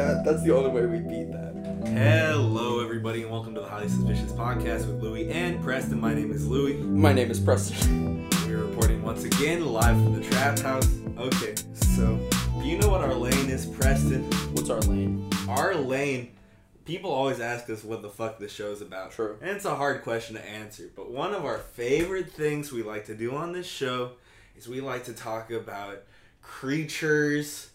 That that's the only way we beat that. Hello, everybody, and welcome to the Highly Suspicious Podcast with Louie and Preston. My name is Louie. My name is Preston. We're reporting once again live from the Trap House. Okay, so you know what our lane is, Preston? What's our lane? Our lane. People always ask us what the fuck this show's about. True. And it's a hard question to answer. But one of our favorite things we like to do on this show is we like to talk about creatures,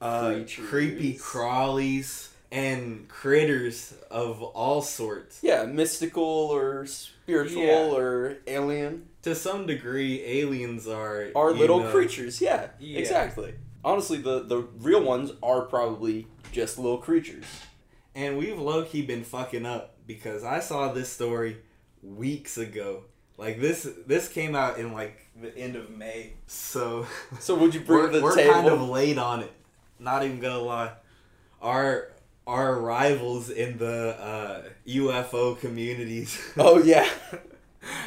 uh, creepy crawlies, and critters of all sorts. Yeah, mystical or spiritual Yeah. or alien. To some degree, aliens are Are little know, creatures. Yeah, Yeah. exactly. Honestly, the the real ones are probably just little creatures. And we've low key been fucking up because I saw this story weeks ago. Like this, this came out in like the end of May. So So would you bring we're, the we're table? kind of late on it. Not even gonna lie. Our our rivals in the uh, UFO communities Oh yeah.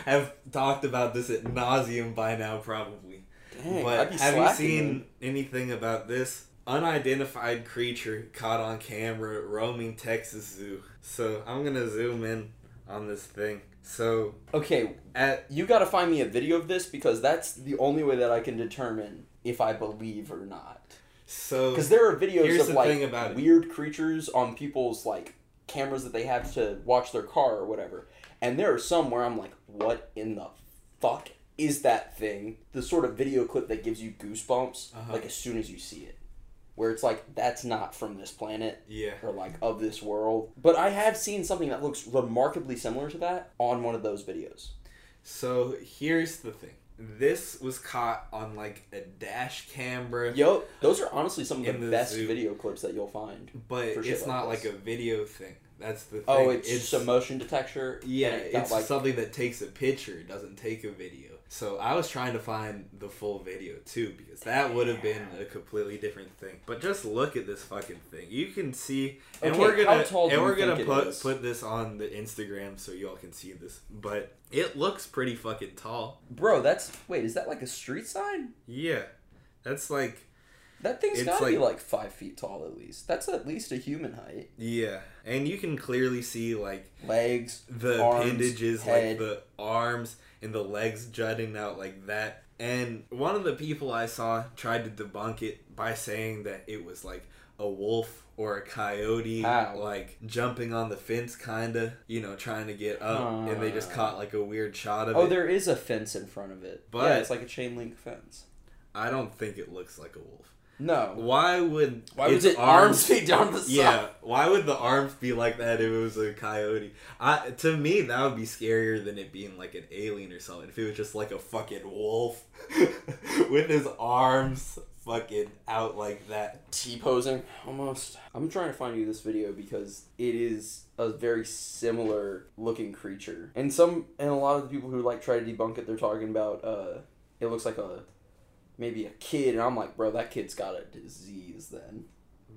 have talked about this at nauseum by now, probably. Dang, but I'd be have you seen man. anything about this unidentified creature caught on camera roaming Texas Zoo? So I'm gonna zoom in on this thing. So Okay, at you got to find me a video of this because that's the only way that I can determine if I believe or not. So Because there are videos of like weird creatures on people's like cameras that they have to watch their car or whatever, and there are some where I'm like, what in the fuck is that thing? The sort of video clip that gives you goosebumps Uh-huh. like as soon as you see it, where it's like that's not from this planet yeah, or like of this world. But I have seen something that looks remarkably similar to that on one of those videos. so here's the thing. This was caught on like a dash camera, Yo, those are honestly some of the, the best zoo. video clips that you'll find. but it's not this. like a video thing. That's the oh, thing. Oh, it's, just a motion detector. Yeah, and it got, it's like something that takes a picture, it doesn't take a video. So I was trying to find the full video too, because that would have been a completely different thing. But just look at this fucking thing. You can see, and Okay, we're gonna how tall do and we're gonna put put this on the Instagram so y'all can see this. But it looks pretty fucking tall. Bro, that's wait, is that like a street sign? Yeah, that's like That thing's gotta be like- like five feet tall at least. That's at least a human height. yeah, and you can clearly see like Legs. the Arms, appendages, head. like the arms and the legs jutting out like that. And one of the people I saw tried to debunk it by saying that it was like a wolf or a coyote, How? like jumping on the fence, kinda, you know, trying to get up, and they just Uh. caught like a weird shot of it. Oh, it. there is a fence in front of it. But- yeah, it's like a chain link fence. I don't think it looks like a wolf. No. Why would Why was its it arms feet down the side? Yeah, why would the arms be like that if it was a coyote? I to me that would be scarier than it being like an alien or something. If it was just like a fucking wolf with his arms fucking out like that. T posing almost. I'm trying to find you this video because it is a very similar looking creature. And some and a lot of the people who like try to debunk it, they're talking about uh it looks like a maybe a kid and I'm like, bro, that kid's got a disease then.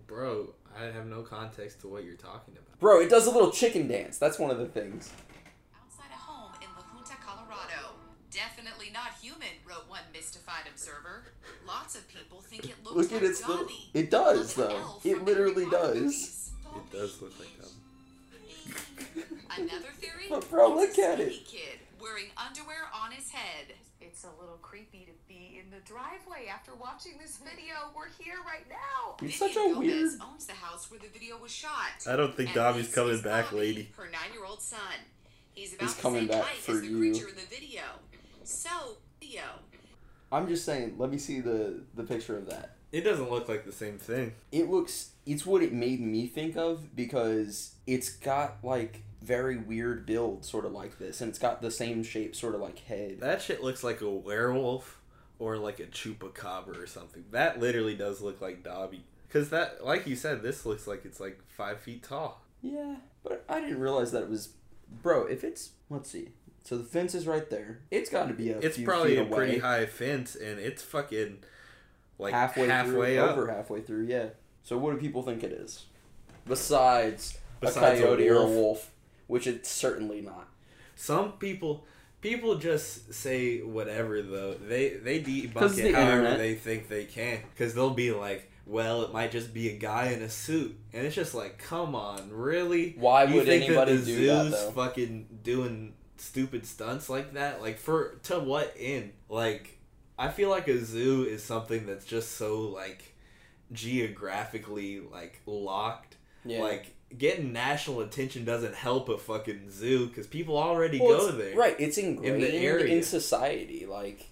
Bro, I have no context to what you're talking about. Bro, it does a little chicken dance. That's one of the things. Outside a home in La Junta, Colorado. Definitely not human, wrote one mystified observer. Lots of people think it looks Look like at its little It does though. It literally does. It does look like that. Another theory? But bro, It's look at it. It's a little creepy to be in the driveway after watching this video. We're here right now. It's Vivian such a Gomez weird owns the house where the video was shot. I don't think And Dobby's coming back, Dobby, lady. Her nine-year-old son. He's about He's the coming same back height for as the you. creature in the video. So, video. I'm just saying, let me see the the picture of that. It doesn't look like the same thing. it looks it's what it made me think of because it's got like very weird build sort of like this and it's got the same shape sort of like head That shit looks like a werewolf or like a chupacabra or something. That literally does look like Dobby. Cause that, like you said, this looks like it's like five feet tall. yeah but i didn't realize that it was bro if it's let's see so the fence is right there it's got to be a It's probably a away, pretty high fence, and it's fucking like halfway, halfway, through over halfway through yeah so what do people think it is besides, Besides a a coyote or a wolf. Which it's certainly not Some people, people just say whatever though. They they debunk the it however internet. they think they can. Cause they'll be like, well, it might just be a guy in a suit, and it's just like, come on, really? Why you would think anybody that the do that though? fucking doing stupid stunts like that? Like for to what end? Like I feel like a zoo is something that's just so like geographically like locked. Yeah. Like getting national attention doesn't help a fucking zoo because people already Well, go there. Right, it's ingrained in, area. society. Like,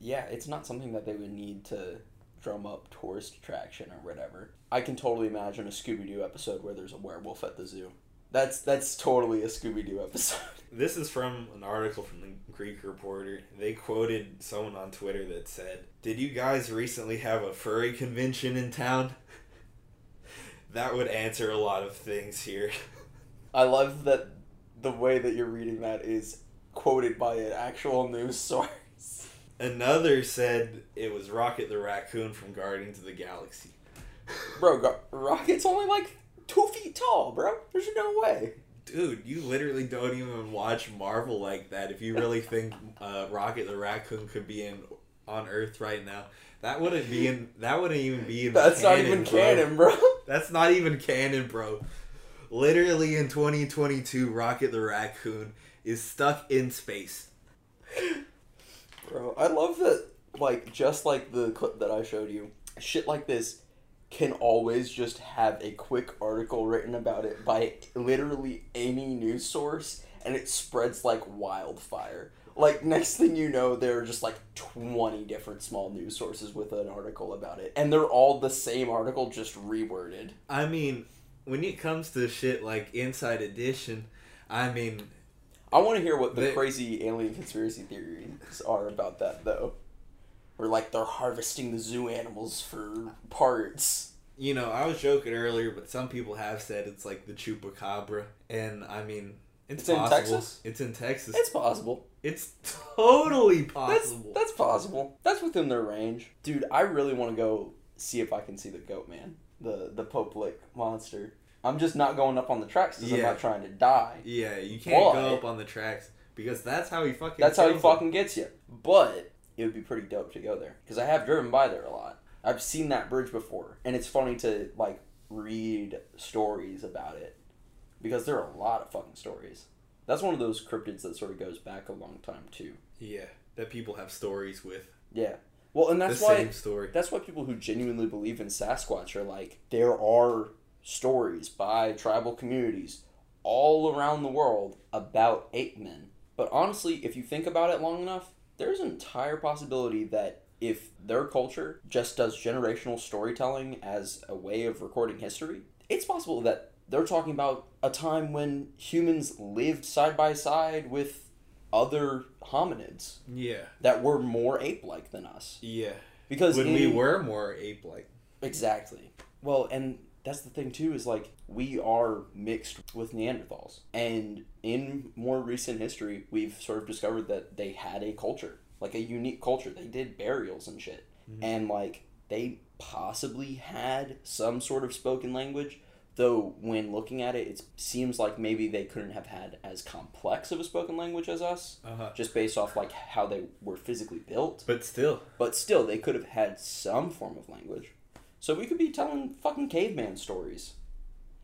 yeah, it's not something that they would need to drum up tourist attraction or whatever. I can totally imagine a Scooby Doo episode where there's a werewolf at the zoo. That's that's totally a Scooby Doo episode. This is from an article from the Greek Reporter. They quoted someone on Twitter that said, Did you guys recently have a furry convention in town? That would answer a lot of things here. I love that the way that you're reading that is quoted by an actual news source. Another said it was Rocket the Raccoon from Guardians of the Galaxy. Bro, Rocket's only like two feet tall, bro. There's no way. Dude, you literally don't even watch Marvel like that if you really think uh, Rocket the Raccoon could be in on Earth right now. That wouldn't be in. That wouldn't even be in. the That's not even bro. canon, bro. That's not even canon, bro. Literally in 2022, Rocket the Raccoon is stuck in space. Bro, I love that, like, just like the clip that I showed you, shit like this can always just have a quick article written about it by literally any news source, and it spreads like wildfire. Like, next thing you know, there are just like 20 different small news sources with an article about it, and they're all the same article, just reworded. I mean, when it comes to shit like Inside Edition, I mean, I want to hear what the They- crazy alien conspiracy theories are about that, though. Where, like, they're harvesting the zoo animals for parts. you know, I was joking earlier, but some people have said it's like the chupacabra, and I mean, it's, It's in. Texas? It's in Texas. It's possible. It's totally possible. that's possible. That's within their range, dude. I really want to go see if I can see the goat man, the the Pope Lick monster. I'm just not going up on the tracks because I'm not trying to die. yeah, you can't Why? go up on the tracks because that's how he fucking. That's how he fucking gets you. But it would be pretty dope to go there because I have driven by there a lot. I've seen that bridge before, and it's funny to like read stories about it because there are a lot of fucking stories. That's one of those cryptids that sort of goes back a long time too. Yeah, that people have stories with. Yeah. Well, and that's the why same story. that's why people who genuinely believe in Sasquatch are like there are stories by tribal communities all around the world about ape men. But honestly, if you think about it long enough, there's an entire possibility that if their culture just does generational storytelling as a way of recording history, it's possible that they're talking about a time when humans lived side by side with other hominids Yeah, that were more ape-like than us. yeah. Because When we were more ape-like. Exactly. Well, and that's the thing too is like we are mixed with Neanderthals, and in more recent history, we've sort of discovered that they had a culture, like a unique culture. They did burials and shit, mm-hmm. and like they possibly had some sort of spoken language. Though when looking at it, it seems like maybe they couldn't have had as complex of a spoken language as us, Uh huh. just based off like how they were physically built. But still, But still, they could have had some form of language. So we could be telling fucking caveman stories.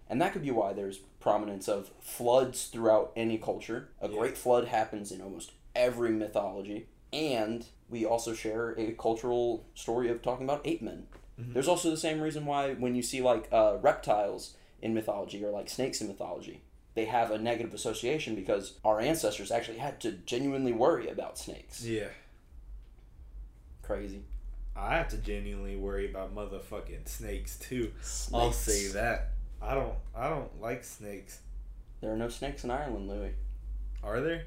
And that could be why there's prominence of floods throughout any culture. A Yeah. great flood happens in almost every mythology. And we also share a cultural story of talking about ape men. Mhm. There's also the same reason why when you see like uh, reptiles in mythology or like snakes in mythology, they have a negative association because our ancestors actually had to genuinely worry about snakes. yeah. Crazy. I have to genuinely worry about motherfucking snakes too. I'll say that. I don't. I don't like snakes. There are no snakes in Ireland, Louie. Are there?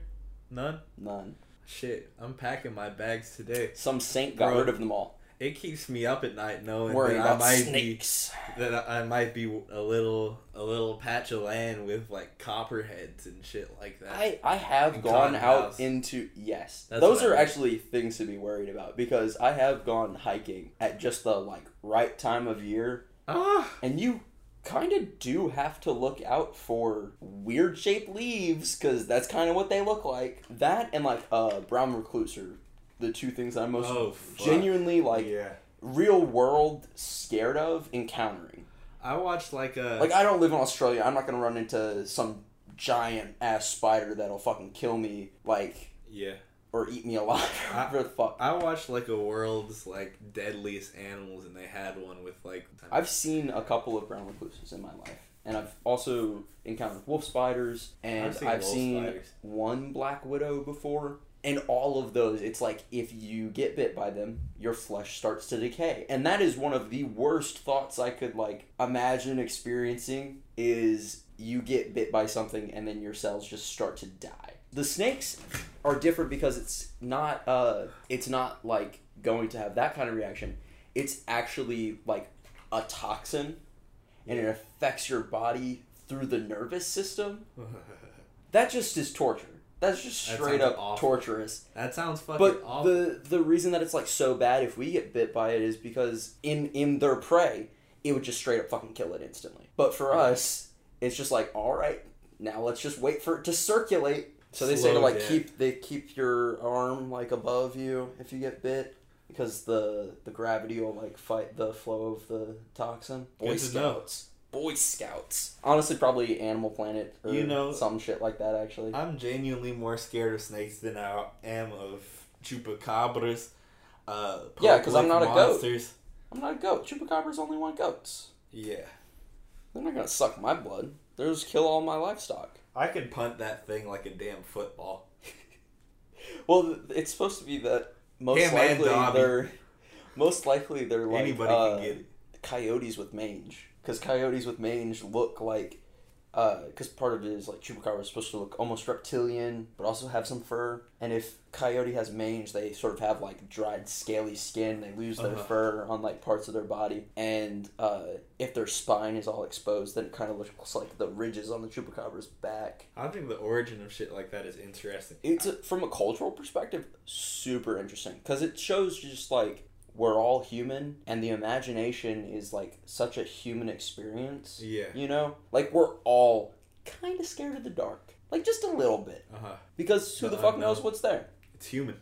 None. None. Shit, I'm packing my bags today. Some saint got Bro, rid of them all. It keeps me up at night knowing that I might snakes. be that I might be a little a little patch of land with like copperheads and shit like that. I, I have And gone out into yes. That's Those what I are mean. actually things to be worried about because I have gone hiking at just the like right time of year ah, and you kind of do have to look out for weird shaped leaves because that's kind of what they look like. That and like uh brown recluse are the two things that I'm most oh, genuinely like yeah. real world scared of encountering. I watched like a Like I don't live in Australia. I'm not gonna run into some giant ass spider that'll fucking kill me, like yeah. or eat me alive. I- the fuck. I watched like a world's like deadliest animals, and they had one with like. I've seen a couple of brown recluses in my life, and I've also encountered wolf spiders, and I've I've seen seen, spiders. one black widow before. And all of those, it's like if you get bit by them, your flesh starts to decay, and that is one of the worst thoughts I could like imagine experiencing. Is you get bit by something and then your cells just start to die. The snakes are different because it's not uh it's not like going to have that kind of reaction. It's actually like a toxin and it affects your body through the nervous system. That just is torture. That's just straight sounds up awful. torturous. that sounds fucking But awful. the the reason that it's like so bad if we get bit by it is because in in their prey, it would just straight up fucking kill it instantly. But for us, it's just like, all right, now let's just wait for it to circulate. So they say to like death. keep they keep your arm like above you if you get bit because the the gravity will like fight the flow of the toxin. Boy Good. Scouts. Boy Scouts. Honestly, probably Animal Planet or You know- some shit like that. Actually, I'm genuinely more scared of snakes than I am of chupacabras. Uh, Yeah, 'cause I'm not a goat. I'm not a goat. Chupacabras only want goats. Yeah, They're not gonna suck my blood. They'll just kill all my livestock. I could punt that thing like a damn football. Well, it's supposed to be that most man, likely they're most likely they're like Anybody uh, can get it. coyotes with mange because coyotes with mange look like because part of it is like chupacabra is supposed to look almost reptilian but also have some fur. And if coyote has mange they sort of have like dried scaly skin. They lose their Uh-huh. fur on like parts of their body. And uh, if their spine is all exposed then it kind of looks like the ridges on the chupacabra's back. I think the origin of shit like that is interesting. it's a, from a cultural perspective super interesting. Because it shows just like we're all human and the imagination is like such a human experience Yeah. you know like we're all kind of scared of the dark like just a little bit Uh huh. because who The the fuck knows what's there It's human.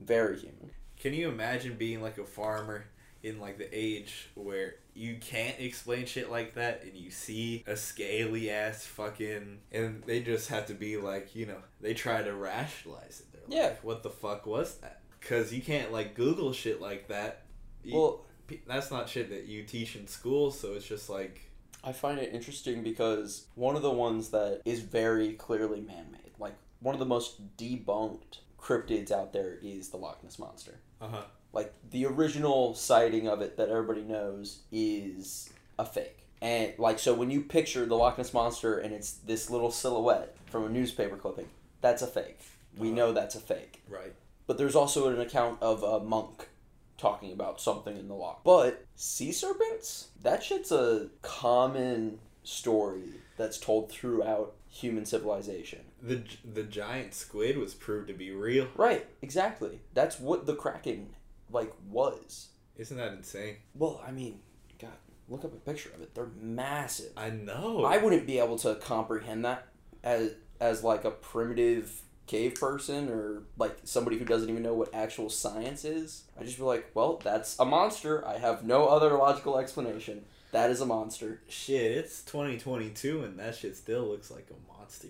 very human Can you imagine being like a farmer in like the age where you can't explain shit like that and you see a scaly ass fucking and they just have to be like, you know, they try to rationalize it. They're Yeah. like, what the fuck was that? Cuz you can't like google shit like that. You- well that's not shit that you teach in school, so it's just like I find it interesting because one of the ones that is very clearly man-made, like one of the most debunked cryptids out there is the Loch Ness monster. uh-huh. Like the original sighting of it that everybody knows is a fake. And like so when you picture the Loch Ness monster and it's this little silhouette from a newspaper clipping, that's a fake. We Uh-huh. know that's a fake. Right. But there's also an account of a monk talking about something in the loch. But sea serpents, that shit's a common story that's told throughout human civilization. The the giant squid was proved to be real. Right, exactly. That's what the kraken like was. Isn't that insane? Well, I mean, God, look up a picture of it. They're massive. I know. I wouldn't be able to comprehend that as as like a primitive cave person or like somebody who doesn't even know what actual science is. I just be like, well, that's a monster. I have no other logical explanation. That is a monster. Shit, it's 2022 and that shit still looks like a monster.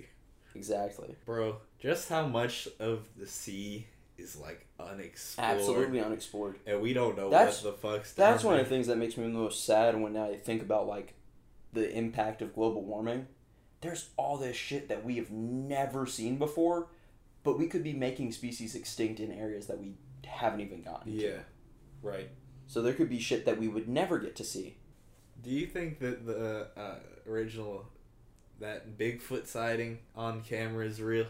Exactly. Bro, just how much of the sea is like unexplored. Absolutely unexplored. And we don't know That's- what the fuck's That's one of the things that makes me the most sad when I think about like the impact of global warming. There's all this shit that we have never seen before, but we could be making species extinct in areas that we haven't even gotten. to. Yeah. Right. So there could be shit that we would never get to see. Do you think that the uh, original that Bigfoot sighting on camera is real?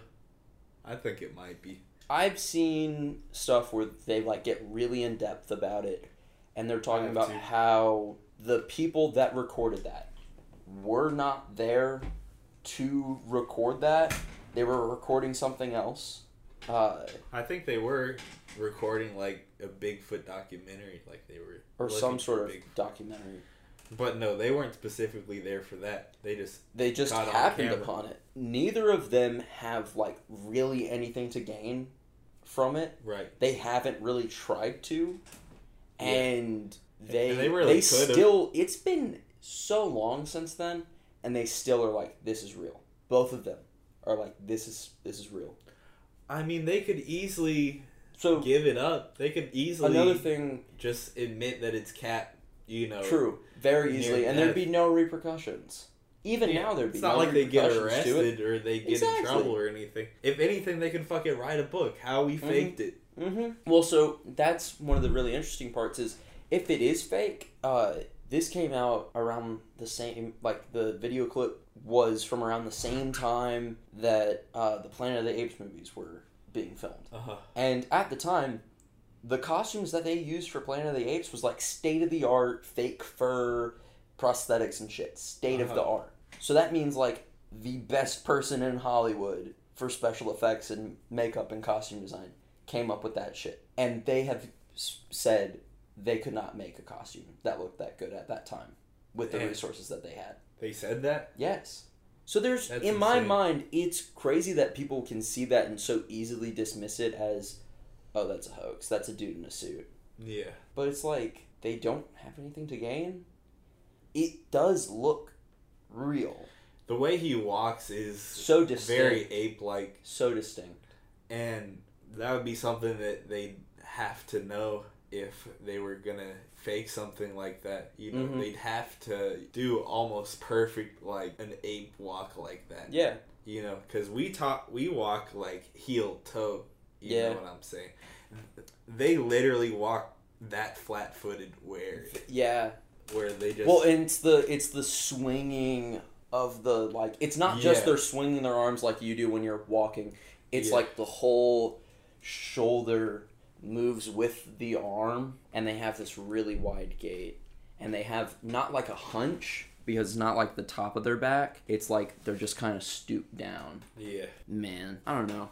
I think it might be. I've seen stuff where they like get really in depth about it and they're talking about too. how the people that recorded that were not there to record that. They were recording something else. Uh, I think they were recording like a Bigfoot documentary, like they were or some sort of Big- documentary. But no, they weren't specifically there for that. They just They just happened upon it. Neither of them have like really anything to gain from it. right. They haven't really tried to. Yeah. And they And they they, really could've. still it's been so long since then and they still are like this is real both of them are like this is this is real I mean, they could easily so give it up. They could easily another thing just admit that it's cat. You know, true very easily and there'd be no repercussions even Yeah, now there'd be It's not no like they get repercussions to it. arrested or they get Exactly. in trouble or anything. If anything, they can fucking write a book. How we Mhm. faked it. Mm-hmm. Well, so that's one of the really interesting parts is if it is fake, uh, this came out around the same, like the video clip was from around the same time that uh, the Planet of the Apes movies were being filmed. Uh huh. And at the time, the costumes that they used for Planet of the Apes was like state of the art, fake fur, prosthetics and shit. State of the Uh-huh. art. So that means like the best person in Hollywood for special effects and makeup and costume design came up with that shit. And they have said they could not make a costume that looked that good at that time with the Damn. resources that they had. They said that. Yes. So there's That's in my mind, it's crazy that people can see that and so easily dismiss it as, oh, that's a hoax. That's a dude in a suit. Yeah. But it's like they don't have anything to gain. It does look real, The way he walks is so distinct, very ape-like, so distinct. and that would be something that they'd have to know if they were gonna fake something like that. You know, Mhm. they'd have to do almost perfect like an ape walk like that. Yeah, You know, because we talk, we walk like heel toe. You Yeah. know what I'm saying? They literally walk that flat footed where yeah. where they just Well, and it's the it's the swinging of the like. It's not just they're swinging their arms like you do when you're walking. It's Yeah. like the whole shoulder moves with the arm, and they have this really wide gait, and they have not like a hunch because it's not like the top of their back. It's like they're just kind of stooped down. yeah Man, I don't know.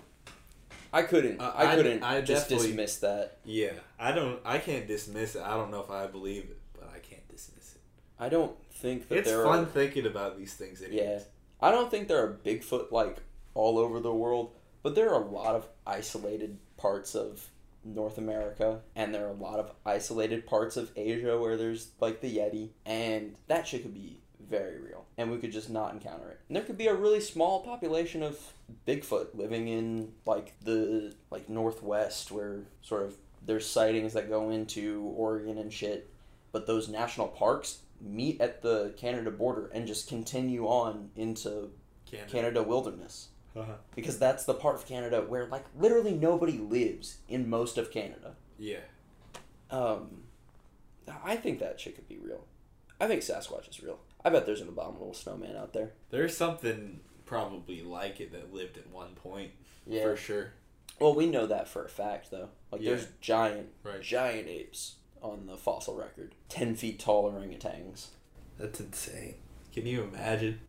I couldn't. Uh, I I- couldn't I just dismiss that. yeah. I don't I can't dismiss it. I don't know if I believe it, but I can't dismiss it. I don't think that It's fun are. thinking about these things. Yeah. I don't think there are Bigfoot like all over the world, but there are a lot of isolated parts of North America, and there are a lot of isolated parts of Asia where there's like the Yeti, and that shit could be very real, and we could just not encounter it. And there could be a really small population of Bigfoot living in like the like Northwest, where sort of there's sightings that go into Oregon and shit, but those national parks meet at the Canada border and just continue on into Canada. Canada wilderness Uh-huh. because that's the part of Canada where like literally nobody lives in most of Canada. Yeah. Um, I think that shit could be real. I think Sasquatch is real. I bet there's an abominable snowman out there. There's something probably like it that lived at one point. Yeah. For sure. Well, we know that for a fact though. Like Yeah. there's giant, Right. giant apes on the fossil record. Ten feet tall orangutans. That's insane. Can you imagine?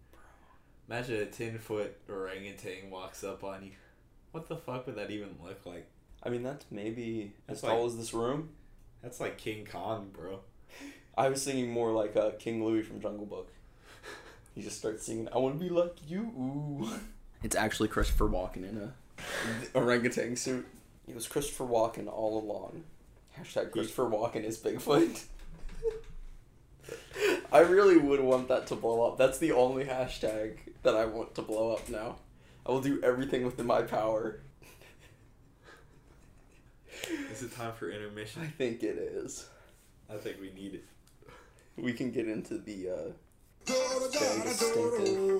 Imagine a ten foot orangutan walks up on you. What the fuck would that even look like? I mean, that's maybe as That's tall as this room. That's like King Kong, bro. I was singing more like uh, King Louie from Jungle Book. He just starts singing, "I want to be like you." Ooh. It's actually Christopher Walken in a orangutan suit. It was Christopher Walken all along. Hashtag Christopher Walken is Bigfoot. I really would want that to blow up. That's the only hashtag that I want to blow up now. I will do everything within my power. Is it time for intermission? I think it is. I think we need it. We can get into the uh, very distinctive.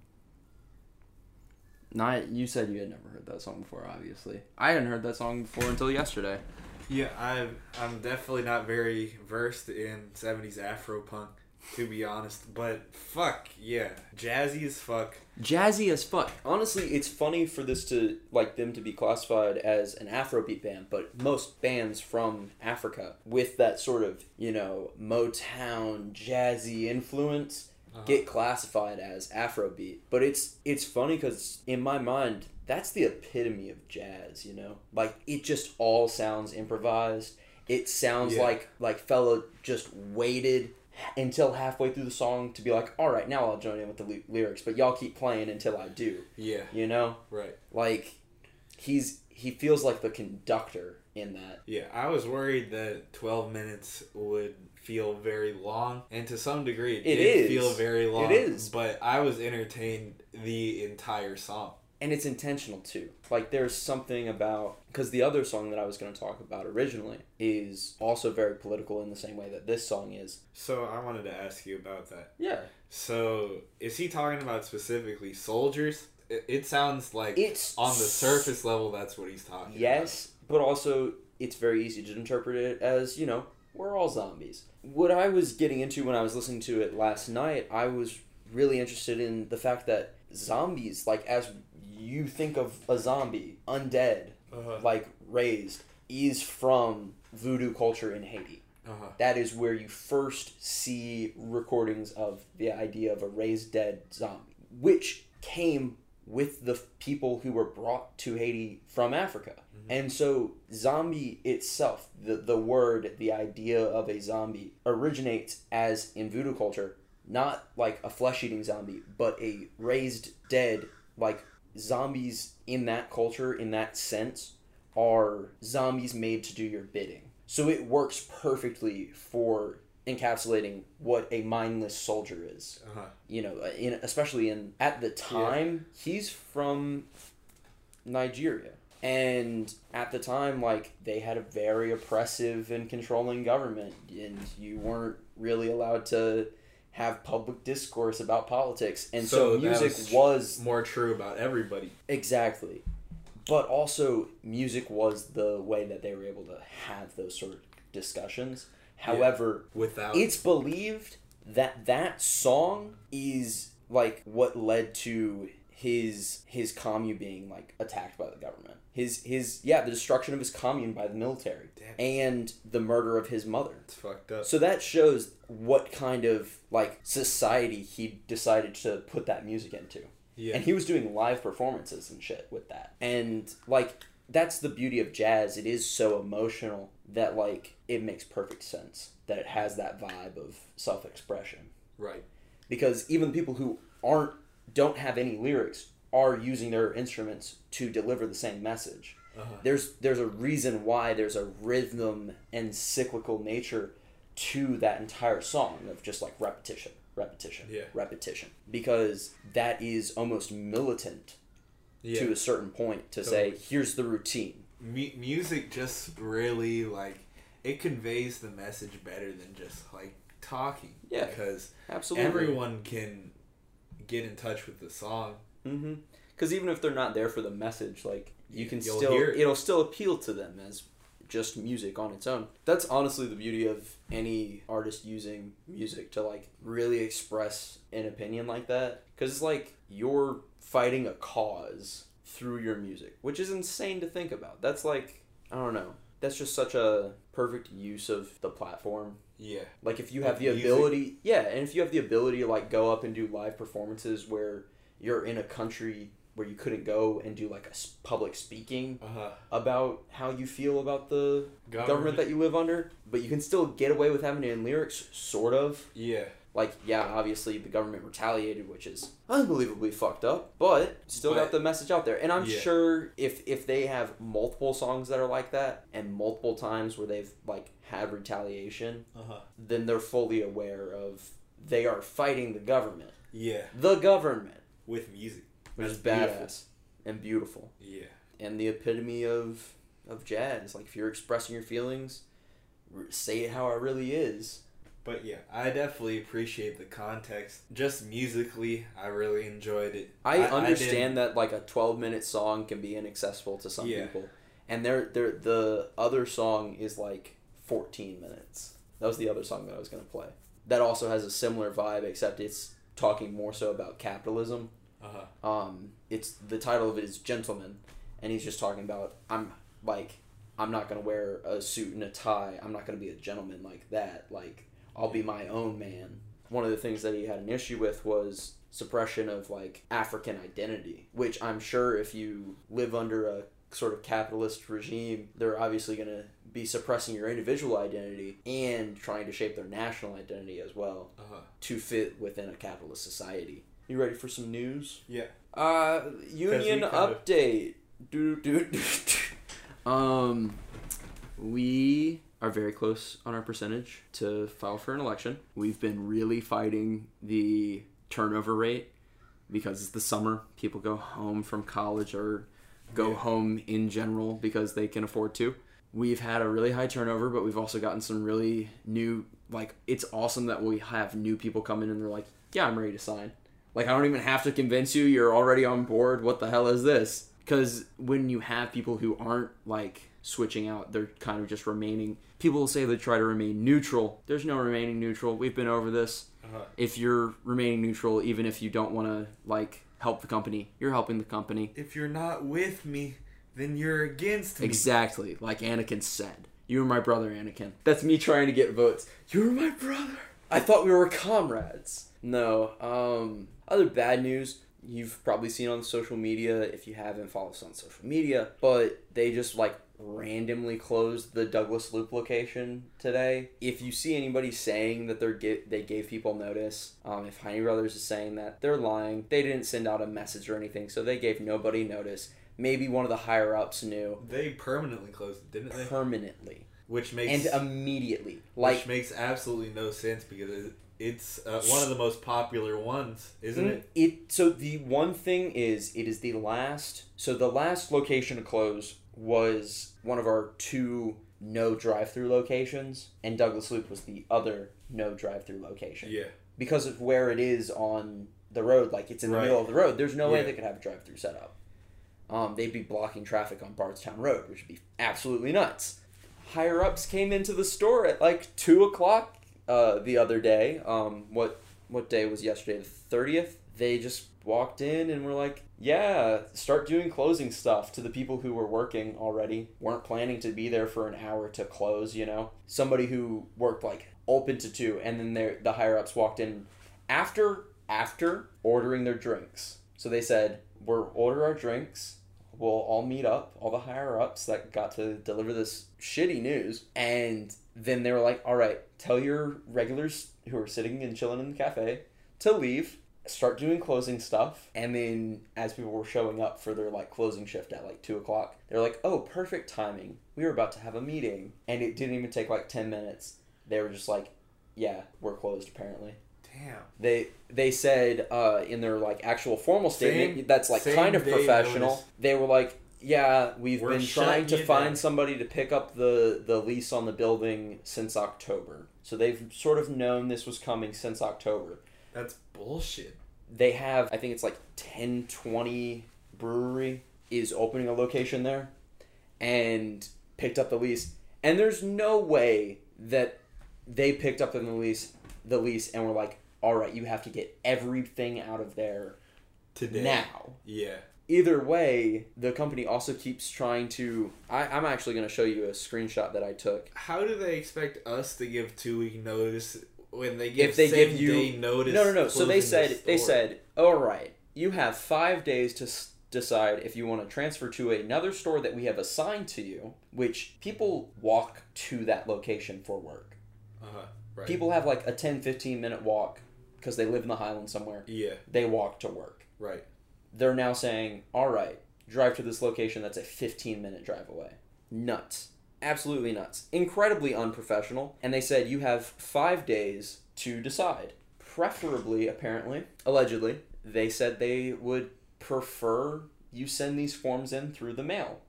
Not you said you had never heard that song before, obviously. I hadn't heard that song before until yesterday. Yeah, I'm I'm definitely not very versed in seventies Afro punk. to be honest. But fuck yeah, jazzy as fuck. Jazzy as fuck. Honestly, it's funny for this to like them to be classified as an Afrobeat band, but most bands from Africa with that sort of, you know, Motown jazzy influence Uh-huh. get classified as Afrobeat. But it's it's funny cuz in my mind that's the epitome of jazz, you know? Like it just all sounds improvised. It sounds Yeah. like like Fela just waited until halfway through the song to be like, "All right, now I'll join in with the ly- lyrics, but y'all keep playing until I do." Yeah, You know? right. Like he's he feels like the conductor in that. Yeah, I was worried that 12 minutes would feel very long, and to some degree, it, It did is. feel very long. is. but I was entertained the entire song. And it's intentional too. Like there's something about because the other song that I was going to talk about originally is also very political in the same way that this song is. So I wanted to ask you about that. Yeah. So is he talking about specifically soldiers? It, it sounds like It's on the surface level, that's what he's talking. Yes, but also it's very easy to interpret it as, you know, we're all zombies. What I was getting into when I was listening to it last night, I was really interested in the fact that zombies, like as you think of a zombie, undead. Uh-huh. like raised, is from voodoo culture in Haiti. Uh-huh. That is where you first see recordings of the idea of a raised dead zombie, which came with the people who were brought to Haiti from Africa. And so, zombie itself, the, the word, the idea of a zombie, originates as in voodoo culture, not like a flesh eating zombie, but a raised dead, like zombies in that culture, in that sense, are zombies made to do your bidding. So it works perfectly for encapsulating what a mindless soldier is. Uh-huh. You know, in especially in at the time he's from Nigeria. And at the time, like they had a very oppressive and controlling government, and you weren't really allowed to have public discourse about politics. And so, So music was- was More true about everybody. Exactly. But also, music was the way that they were able to have those sort of discussions. However, Without it's believed that that song is like what led to his his commune being like attacked by the government. His his yeah, the destruction of his commune by the military Damn. and the murder of his mother. it's fucked up. So that shows what kind of like society he decided to put that music into. Yeah. And he was doing live performances and shit with that. And like that's the beauty of jazz. It is so emotional that like it makes perfect sense that it has that vibe of self-expression. right. Because even people who aren't don't have any lyrics are using their instruments to deliver the same message. Uh-huh. There's there's a reason why there's a rhythm and cyclical nature to that entire song of just like repetition, repetition, Yeah. repetition. Because that is almost militant Yeah. to a certain point to say, here's the routine. Mu- music just really like it conveys the message better than just like talking. Yeah. Because Absolutely. everyone can get in touch with the song. Mm-hmm. Because even if they're not there for the message, like you can You'll still, hear it. it'll still appeal to them as just music on its own. That's honestly the beauty of any artist using music to like really express an opinion like that. Because it's like you're fighting a cause through your music, which is insane to think about. That's like I don't know. That's just such a perfect use of the platform Yeah. like if you have the Music. ability, yeah, and if you have the ability to like go up and do live performances where you're in a country where you couldn't go and do like a public speaking Uh huh. about how you feel about the government. that you live under, but you can still get away with having it in lyrics, sort of. Yeah. Like, yeah, obviously the government retaliated, which is unbelievably fucked up, but still got the message out there. And I'm Yeah. sure if if they have multiple songs that are like that and multiple times where they've like had retaliation, Uh huh. then they're fully aware of they are fighting the government. Yeah. The government, With music. which is badass beautiful. and beautiful. Yeah. And the epitome of of jazz. Like if you're expressing your feelings, say it how it really is. But yeah, I definitely appreciate the context. Just musically, I really enjoyed it. I, didn't- understand that like a 12 minute song can be inaccessible to some Yeah. people. And there there the other song is like 14 minutes. That was the other song that I was going to play. that also has a similar vibe, except it's talking more so about capitalism. Uh-huh. Um, it's the title of it is Gentleman, and he's just talking about I'm like I'm not gonna wear a suit and a tie. I'm not gonna be a gentleman like that. Like I'll be my own man. One of the things that he had an issue with was suppression of like African identity, which I'm sure if you live under a sort of capitalist regime, they're obviously going to be suppressing your individual identity and trying to shape their national identity as well Uh-huh. to fit within a capitalist society. You ready for some news? Yeah. Uh, union kind of- update. Do do do. Um, we are very close on our percentage to file for an election. We've been really fighting the turnover rate because it's the summer. People go home from college or go Yeah. home in general because they can afford to. We've had a really high turnover, but we've also gotten some really new. Like, it's awesome that we have new people come in and they're like, "Yeah, I'm ready to sign." Like, I don't even have to convince you. You're already on board. What the hell is this? Because when you have people who aren't like switching out, they're kind of just remaining. People will say they try to remain neutral. There's no remaining neutral. We've been over this. Uh-huh. If you're remaining neutral, even if you don't want to like help the company, you're helping the company. If you're not with me, then you're against me. Exactly, like Anakin said. You were my brother, Anakin. That's me trying to get votes. You were my brother. I thought we were comrades. No. Um. Other bad news. You've probably seen on social media if you haven't follow us on social media, but they just like randomly closed the Douglas Loop location today. If you see anybody saying that they're get, they gave people notice, um, if Heine Brothers is saying that, they're lying. They didn't send out a message or anything, so they gave nobody notice. Maybe one of the higher ups knew They permanently closed it, didn't they? permanently Which makes and immediately. Like which makes absolutely no sense because it's uh, one of the most popular ones, isn't Mm, it? It so the one thing is it is the last so the last location to close was one of our two no drive through locations and Douglas Loop was the other no drive through location. Yeah. Because of where it is on the road, like it's in the Right. middle of the road, there's no way they could have a drive through setup. Um, they'd be blocking traffic on Bardstown Road, which would be absolutely nuts. Higher ups came into the store at like two o'clock uh, the other day. Um, what what day was yesterday? The thirtieth. They just walked in and were like, "Yeah, start doing closing stuff." To the people who were working already, weren't planning to be there for an hour to close. You know, somebody who worked like open to two, and then the higher ups walked in after after ordering their drinks. So they said, we'll order our drinks." We'll all meet up, all the higher ups that got to deliver this shitty news. And then they were like, all right, tell your regulars who are sitting and chilling in the cafe to leave, start doing closing stuff. And then as people were showing up for their like closing shift at like two o'clock, they're like, oh, perfect timing. We were about to have a meeting. And it didn't even take like 10 minutes. They were just like, yeah, we're closed apparently Damn. they they said uh, in their like actual formal statement Same- that's like kind of professional. notice. They were like, "Yeah, we've We're been trying to find down." somebody to pick up the the lease on the building since October." So they've sort of known this was coming since October. That's bullshit. They have, I think it's like 1020 Brewery is opening a location there and picked up the lease. And there's no way that they picked up the lease the lease and were like, "All right, you have to get everything out of there Today. now." Yeah. Either way, the company also keeps trying to. I, I'm actually going to show you a screenshot that I took. How do they expect us to give two week notice when they give if they give you notice? no no no so they said they said all right you have five days to s- decide if you want to transfer to another store that we have assigned to you which people walk to that location for work Uh-huh. Right. people have like a 10 15 minute walk because they live in the highlands somewhere Yeah. they walk to work Right. they're now saying all right drive to this location that's a 15 minute drive away nuts absolutely nuts incredibly unprofessional and they said you have five days to decide preferably apparently allegedly they said they would prefer you send these forms in through the mail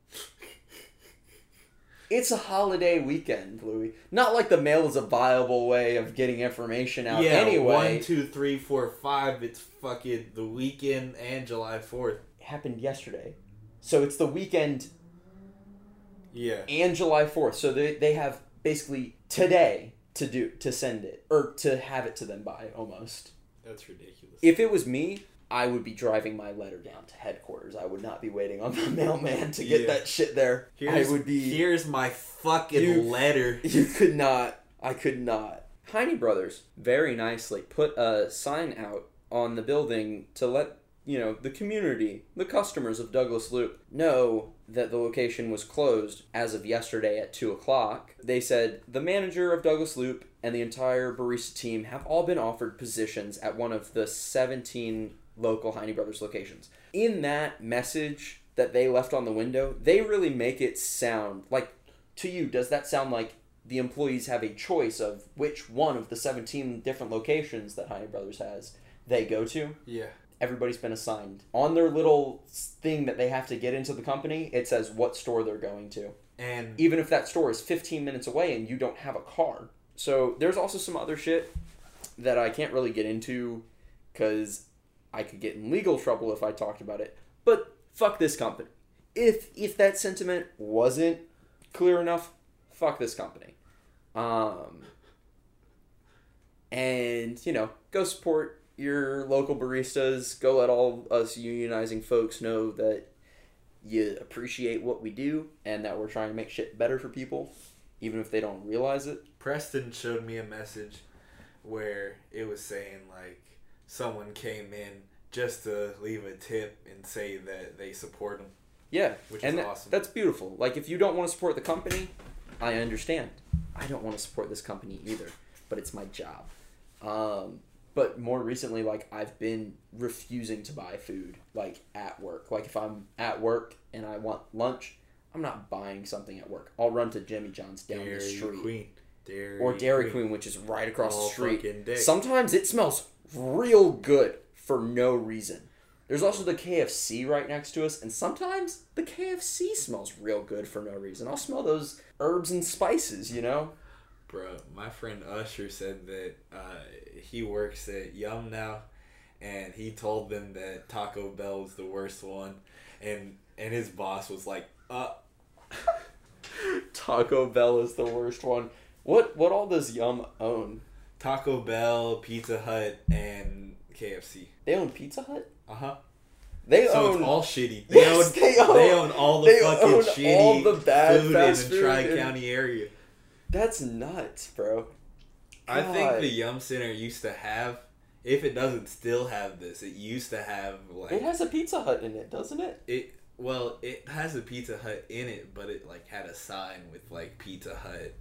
it's a holiday weekend louis not like the mail is a viable way of getting information out yeah. anyway One, two, three, four, five. It's fucking the weekend and July Fourth. happened yesterday so it's the weekend Yeah. and July 4th. So they, they have basically today to do to send it or to have it to them by almost. That's ridiculous. If it was me, I would be driving my letter down to headquarters. I would not be waiting on the mailman to get Yeah. that shit there. here's, I would be Here's my fucking You- letter. You could not. I could not. Heine Brothers very nicely put a sign out on the building to let you know the community, the customers of Douglas Loop, know that the location was closed as of yesterday at two o'clock. They said the manager of Douglas Loop and the entire barista team have all been offered positions at one of the seventeen local Heine Brothers locations. In that message that they left on the window, they really make it sound like to you, does that sound like the employees have a choice of which one of the 17 different locations that Heine Brothers has they go to? Yeah. Everybody's been assigned. On their little thing that they have to get into the company, it says what store they're going to. And Even if that store is 15 minutes away and you don't have a car. So there's also some other shit that I can't really get into because I could get in legal trouble if I talked about it. But fuck this company. If if that sentiment wasn't clear enough, fuck this company. Um, and you know, go support your local baristas. Go let all us unionizing folks know that you appreciate what we do and that we're trying to make shit better for people, even if they don't realize it. Preston showed me a message where it was saying like someone came in just to leave a tip and say that they support him. Yeah, Which and is that- awesome. That's beautiful. Like if you don't want to support the company, I understand. I don't want to support this company either, but it's my job. Um, but more recently, like I've been refusing to buy food like at work. Like if I'm at work and I want lunch, I'm not buying something at work. I'll run to Jimmy John's down the street Queen. Dairy or Dairy Queen, which is right across All the street. Sometimes it smells real good for no reason. There's also the KFC right next to us, and sometimes the KFC smells real good for no reason. I'll smell those herbs and spices, you know? Bro, my friend Usher said that uh, he works at Yum now, and he told them that Taco Bell was the worst one, and and his boss was like, "Uh, Taco Bell is the worst one. What what all does Yum own? Taco Bell, Pizza Hut, and KFC." They own Pizza Hut? Uh huh. They So own it's all shitty. They Yes, own they own- they own all the fucking shitty all the bad food fast in the Tri County area. That's nuts, bro. I think the Yum Center used to have, if it doesn't still have this, it used to have like It has a Pizza Hut in it, doesn't it? It well, it has a Pizza Hut in it, but it like had a sign with like Pizza Hut,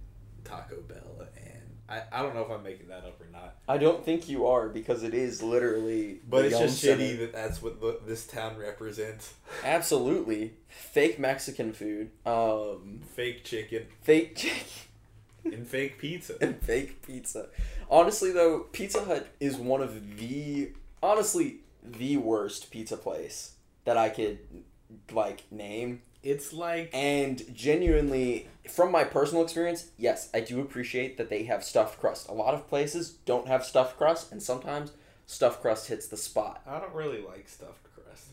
Taco Bell, and I, I don't know if I'm making that up or not. I don't think you are because it is literally. But the it's Yum just Center. shitty that that's what the, this town represents. Absolutely, fake Mexican food, um, Fake chicken fake chicken, and fake pizza. and fake pizza. Honestly, though, Pizza Hut is one of the honestly the worst pizza place that I could like name. It's like And genuinely, from my personal experience, yes, I do appreciate that they have stuffed crust. A lot of places don't have stuffed crust, and sometimes stuffed crust hits the spot. I don't really like stuffed crust.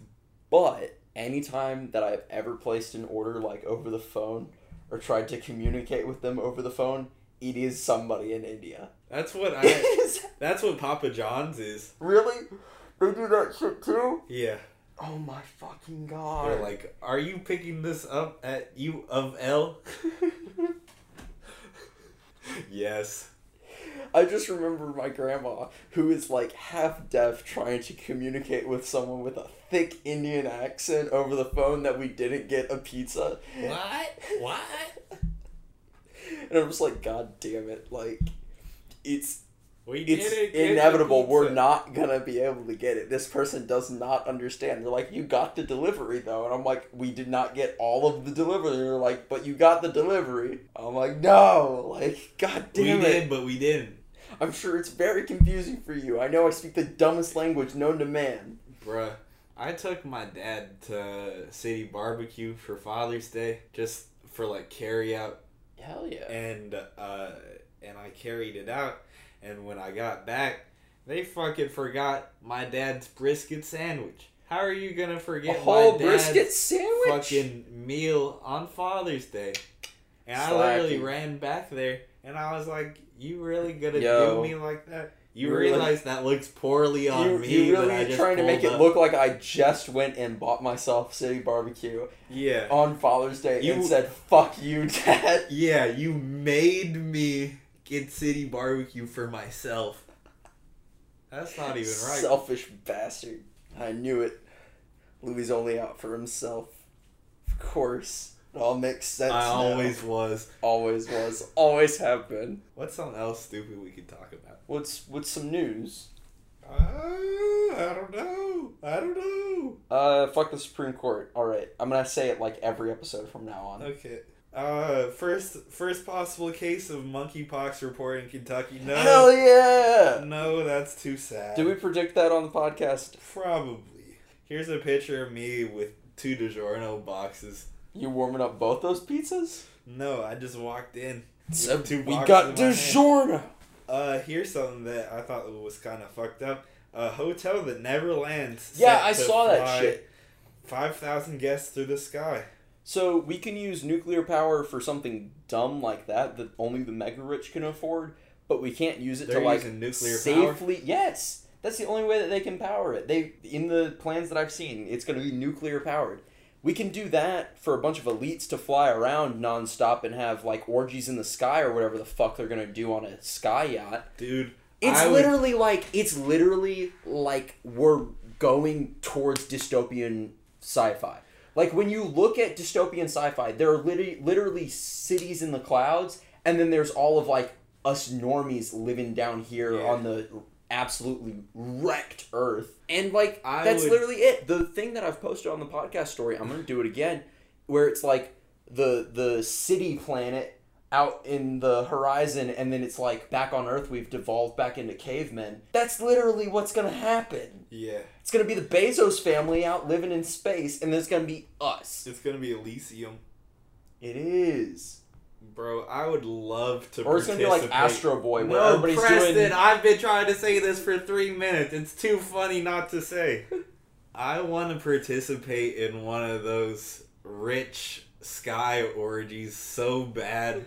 But anytime that I've ever placed an order like over the phone or tried to communicate with them over the phone, it is somebody in India. That's what I. that's what Papa John's is. really? They do that shit too? Yeah, Oh my fucking god. they're like, "Are you picking this up at U of L?" yes. I just remember my grandma, who is like half deaf, trying to communicate with someone with a thick Indian accent over the phone that we didn't get a pizza. What? What? And I'm just like, God damn it. Like, it's We it's inevitable. We're not gonna be able to get it. This person does not understand. They're like, you got the delivery though, and I'm like, we did not get all of the delivery. They're like, but you got the delivery. I'm like, no, like, God We damn it. We did, but we didn't. I'm sure it's very confusing for you. I know I speak the dumbest language known to man. Bruh, I took my dad to City Barbecue for Father's Day, just for like carry out, Hell yeah. and uh, and I carried it out, and when I got back, they fucking forgot my dad's brisket sandwich. How are you gonna A forget whole my dad's brisket sandwich. fucking meal on Father's Day? And I literally ran back there, and I was like, "You really gonna Yo. do me like that? You You really- realize that looks poorly on You, me? you really just trying to make pulled it look like I just went and bought myself City Barbecue Yeah, on Father's Day and You- said, "Fuck you, Dad." yeah. You made me get City Barbecue for myself. That's not even right. Selfish bastard. I knew it. Louie only out for himself. Of course. It all makes sense. I now. always was. always was, always have been. What's something else stupid we could talk about? What's what's some news? Uh, I don't know. I don't know. Uh, fuck the Supreme Court. All right, I'm gonna say it like every episode from now on. Okay. Uh, first first possible case of monkeypox report in Kentucky. No, Hell yeah! no, that's too sad. Did we predict that on the podcast? Probably. Here's a picture of me with two DiGiorno boxes. You warming up both those pizzas? No, I just walked in. So two we got. DiGiorno. Uh, here's something that I thought was kind of fucked up. A hotel that never lands. Yeah, I saw that shit. 5,000 guests through the sky. So we can use nuclear power for something dumb like that that only the mega rich can afford, but we can't use it They're to like nuclear power? safely. Yes, that's the only way that they can power it. They in the plans that I've seen, it's going to be nuclear powered. We can do that for a bunch of elites to fly around nonstop and have like orgies in the sky or whatever the fuck they're going to do on a sky yacht. Dude, It's I would- literally like it's literally like we're going towards dystopian sci-fi. Like when you look at dystopian sci-fi, there are literally literally cities in the clouds, and then there's all of like us normies living down here Yeah. on the absolutely wrecked Earth, and like I that's would- literally it. The thing that I've posted on the podcast story, I'm gonna do it again, where it's like the the city planet out in the horizon and then it's like back on earth we've devolved back into cavemen that's literally what's gonna happen Yeah. it's gonna be the bezos family out living in space and there's gonna be us It's gonna be Elysium. it is Bro, I would love to or it's gonna be like astro boy where No, everybody's Preston, doing I've been trying to say this for three minutes. It's too funny not to say. I want to participate in one of those rich sky orgies so bad.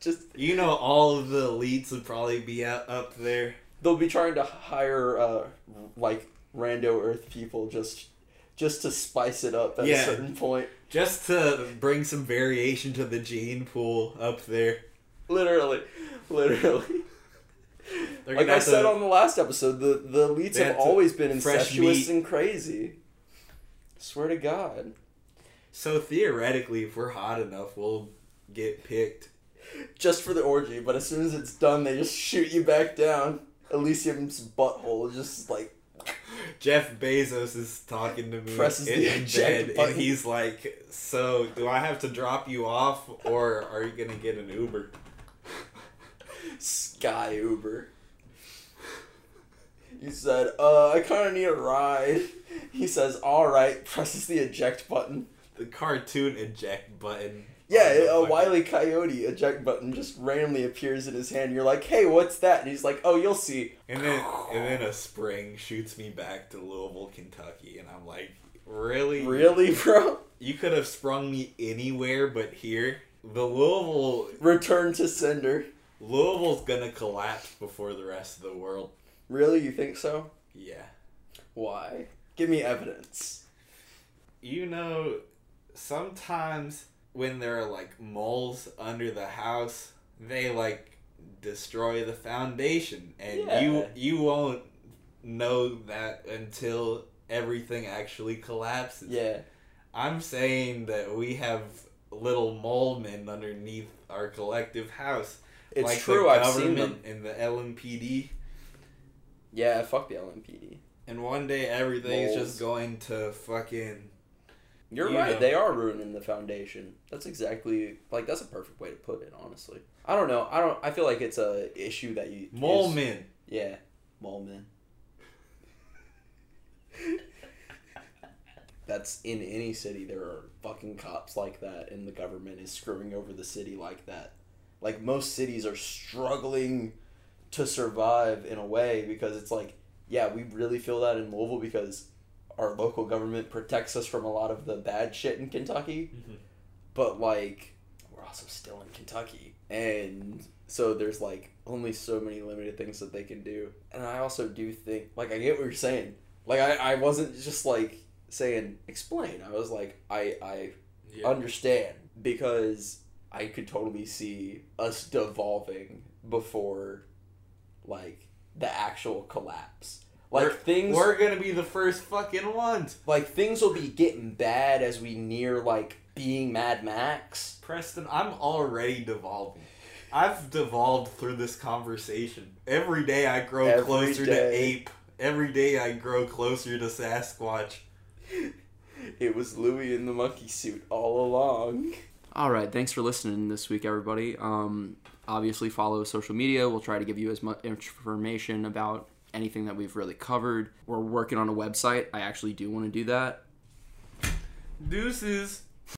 just You know, all of the elites would probably be out, up there. they'll be trying to hire uh like rando earth people just just to spice it up at Yeah. a certain point Just to bring some variation to the gene pool up there. literally literally like I said on the last episode, the the elites have always been incestuous and crazy. Swear to God. So theoretically, if we're hot enough, we'll get picked. Just for the orgy, but as soon as it's done, they just shoot you back down. Elysium's butthole just like Jeff Bezos is talking to me Presses in, the bed, button. and he's like, "So, do I have to drop you off, or are you gonna get an Uber?" Sky Uber. He said, "Uh, I kind of need a ride." He says, "All right." Presses the eject button. The cartoon eject button. Yeah, a wily Coyote eject button just randomly appears in his hand. You're like, "Hey, what's that?" And he's like, "Oh, you'll see." And then, and then a spring shoots me back to Louisville, Kentucky, and I'm like, "Really? Really, bro? You could have sprung me anywhere but here." The Louisville, Return to sender. Louisville's gonna collapse before the rest of the world. Really, you think so? Yeah. Why? Give me evidence. you know, sometimes when there are like moles under the house, they like destroy the foundation, and you Yeah. you won't know that until everything actually collapses. Yeah. I'm saying that we have little mole men underneath our collective house. It's like true, the I've seen them. and the LMPD. Yeah, fuck the LMPD. And one day everything's just going to fucking You're You right. know. They are ruining the foundation. That's exactly like that's a perfect way to put it. Honestly, I don't know. I don't. I feel like it's a issue that you mole is- men. Yeah, mole men. That's in any city. There are fucking cops like that, and the government is screwing over the city like that. Like most cities are struggling to survive in a way because it's like, yeah, we really feel that in Louisville because our local government protects us from a lot of the bad shit in Kentucky. Mm-hmm. but like we're also still in Kentucky, and so there's like only so many limited things that they can do. And I also do think like I get what you're saying. Like I, I wasn't just like saying explain. I was like I I Yeah. understand because I could totally see us devolving before like the actual collapse. Like We're- things We're gonna be the first fucking ones. like things will be getting bad as we near like being Mad Max. Preston, I'm already devolving. I've devolved through this conversation. Every day I grow Every closer to ape. Every day I grow closer to Sasquatch. It was Louie in the monkey suit all along. All right, thanks for listening this week, everybody. Um, obviously, follow social media. We'll try to give you as much information about anything that we've really covered. We're working on a website. I actually do want to do that. Deuces.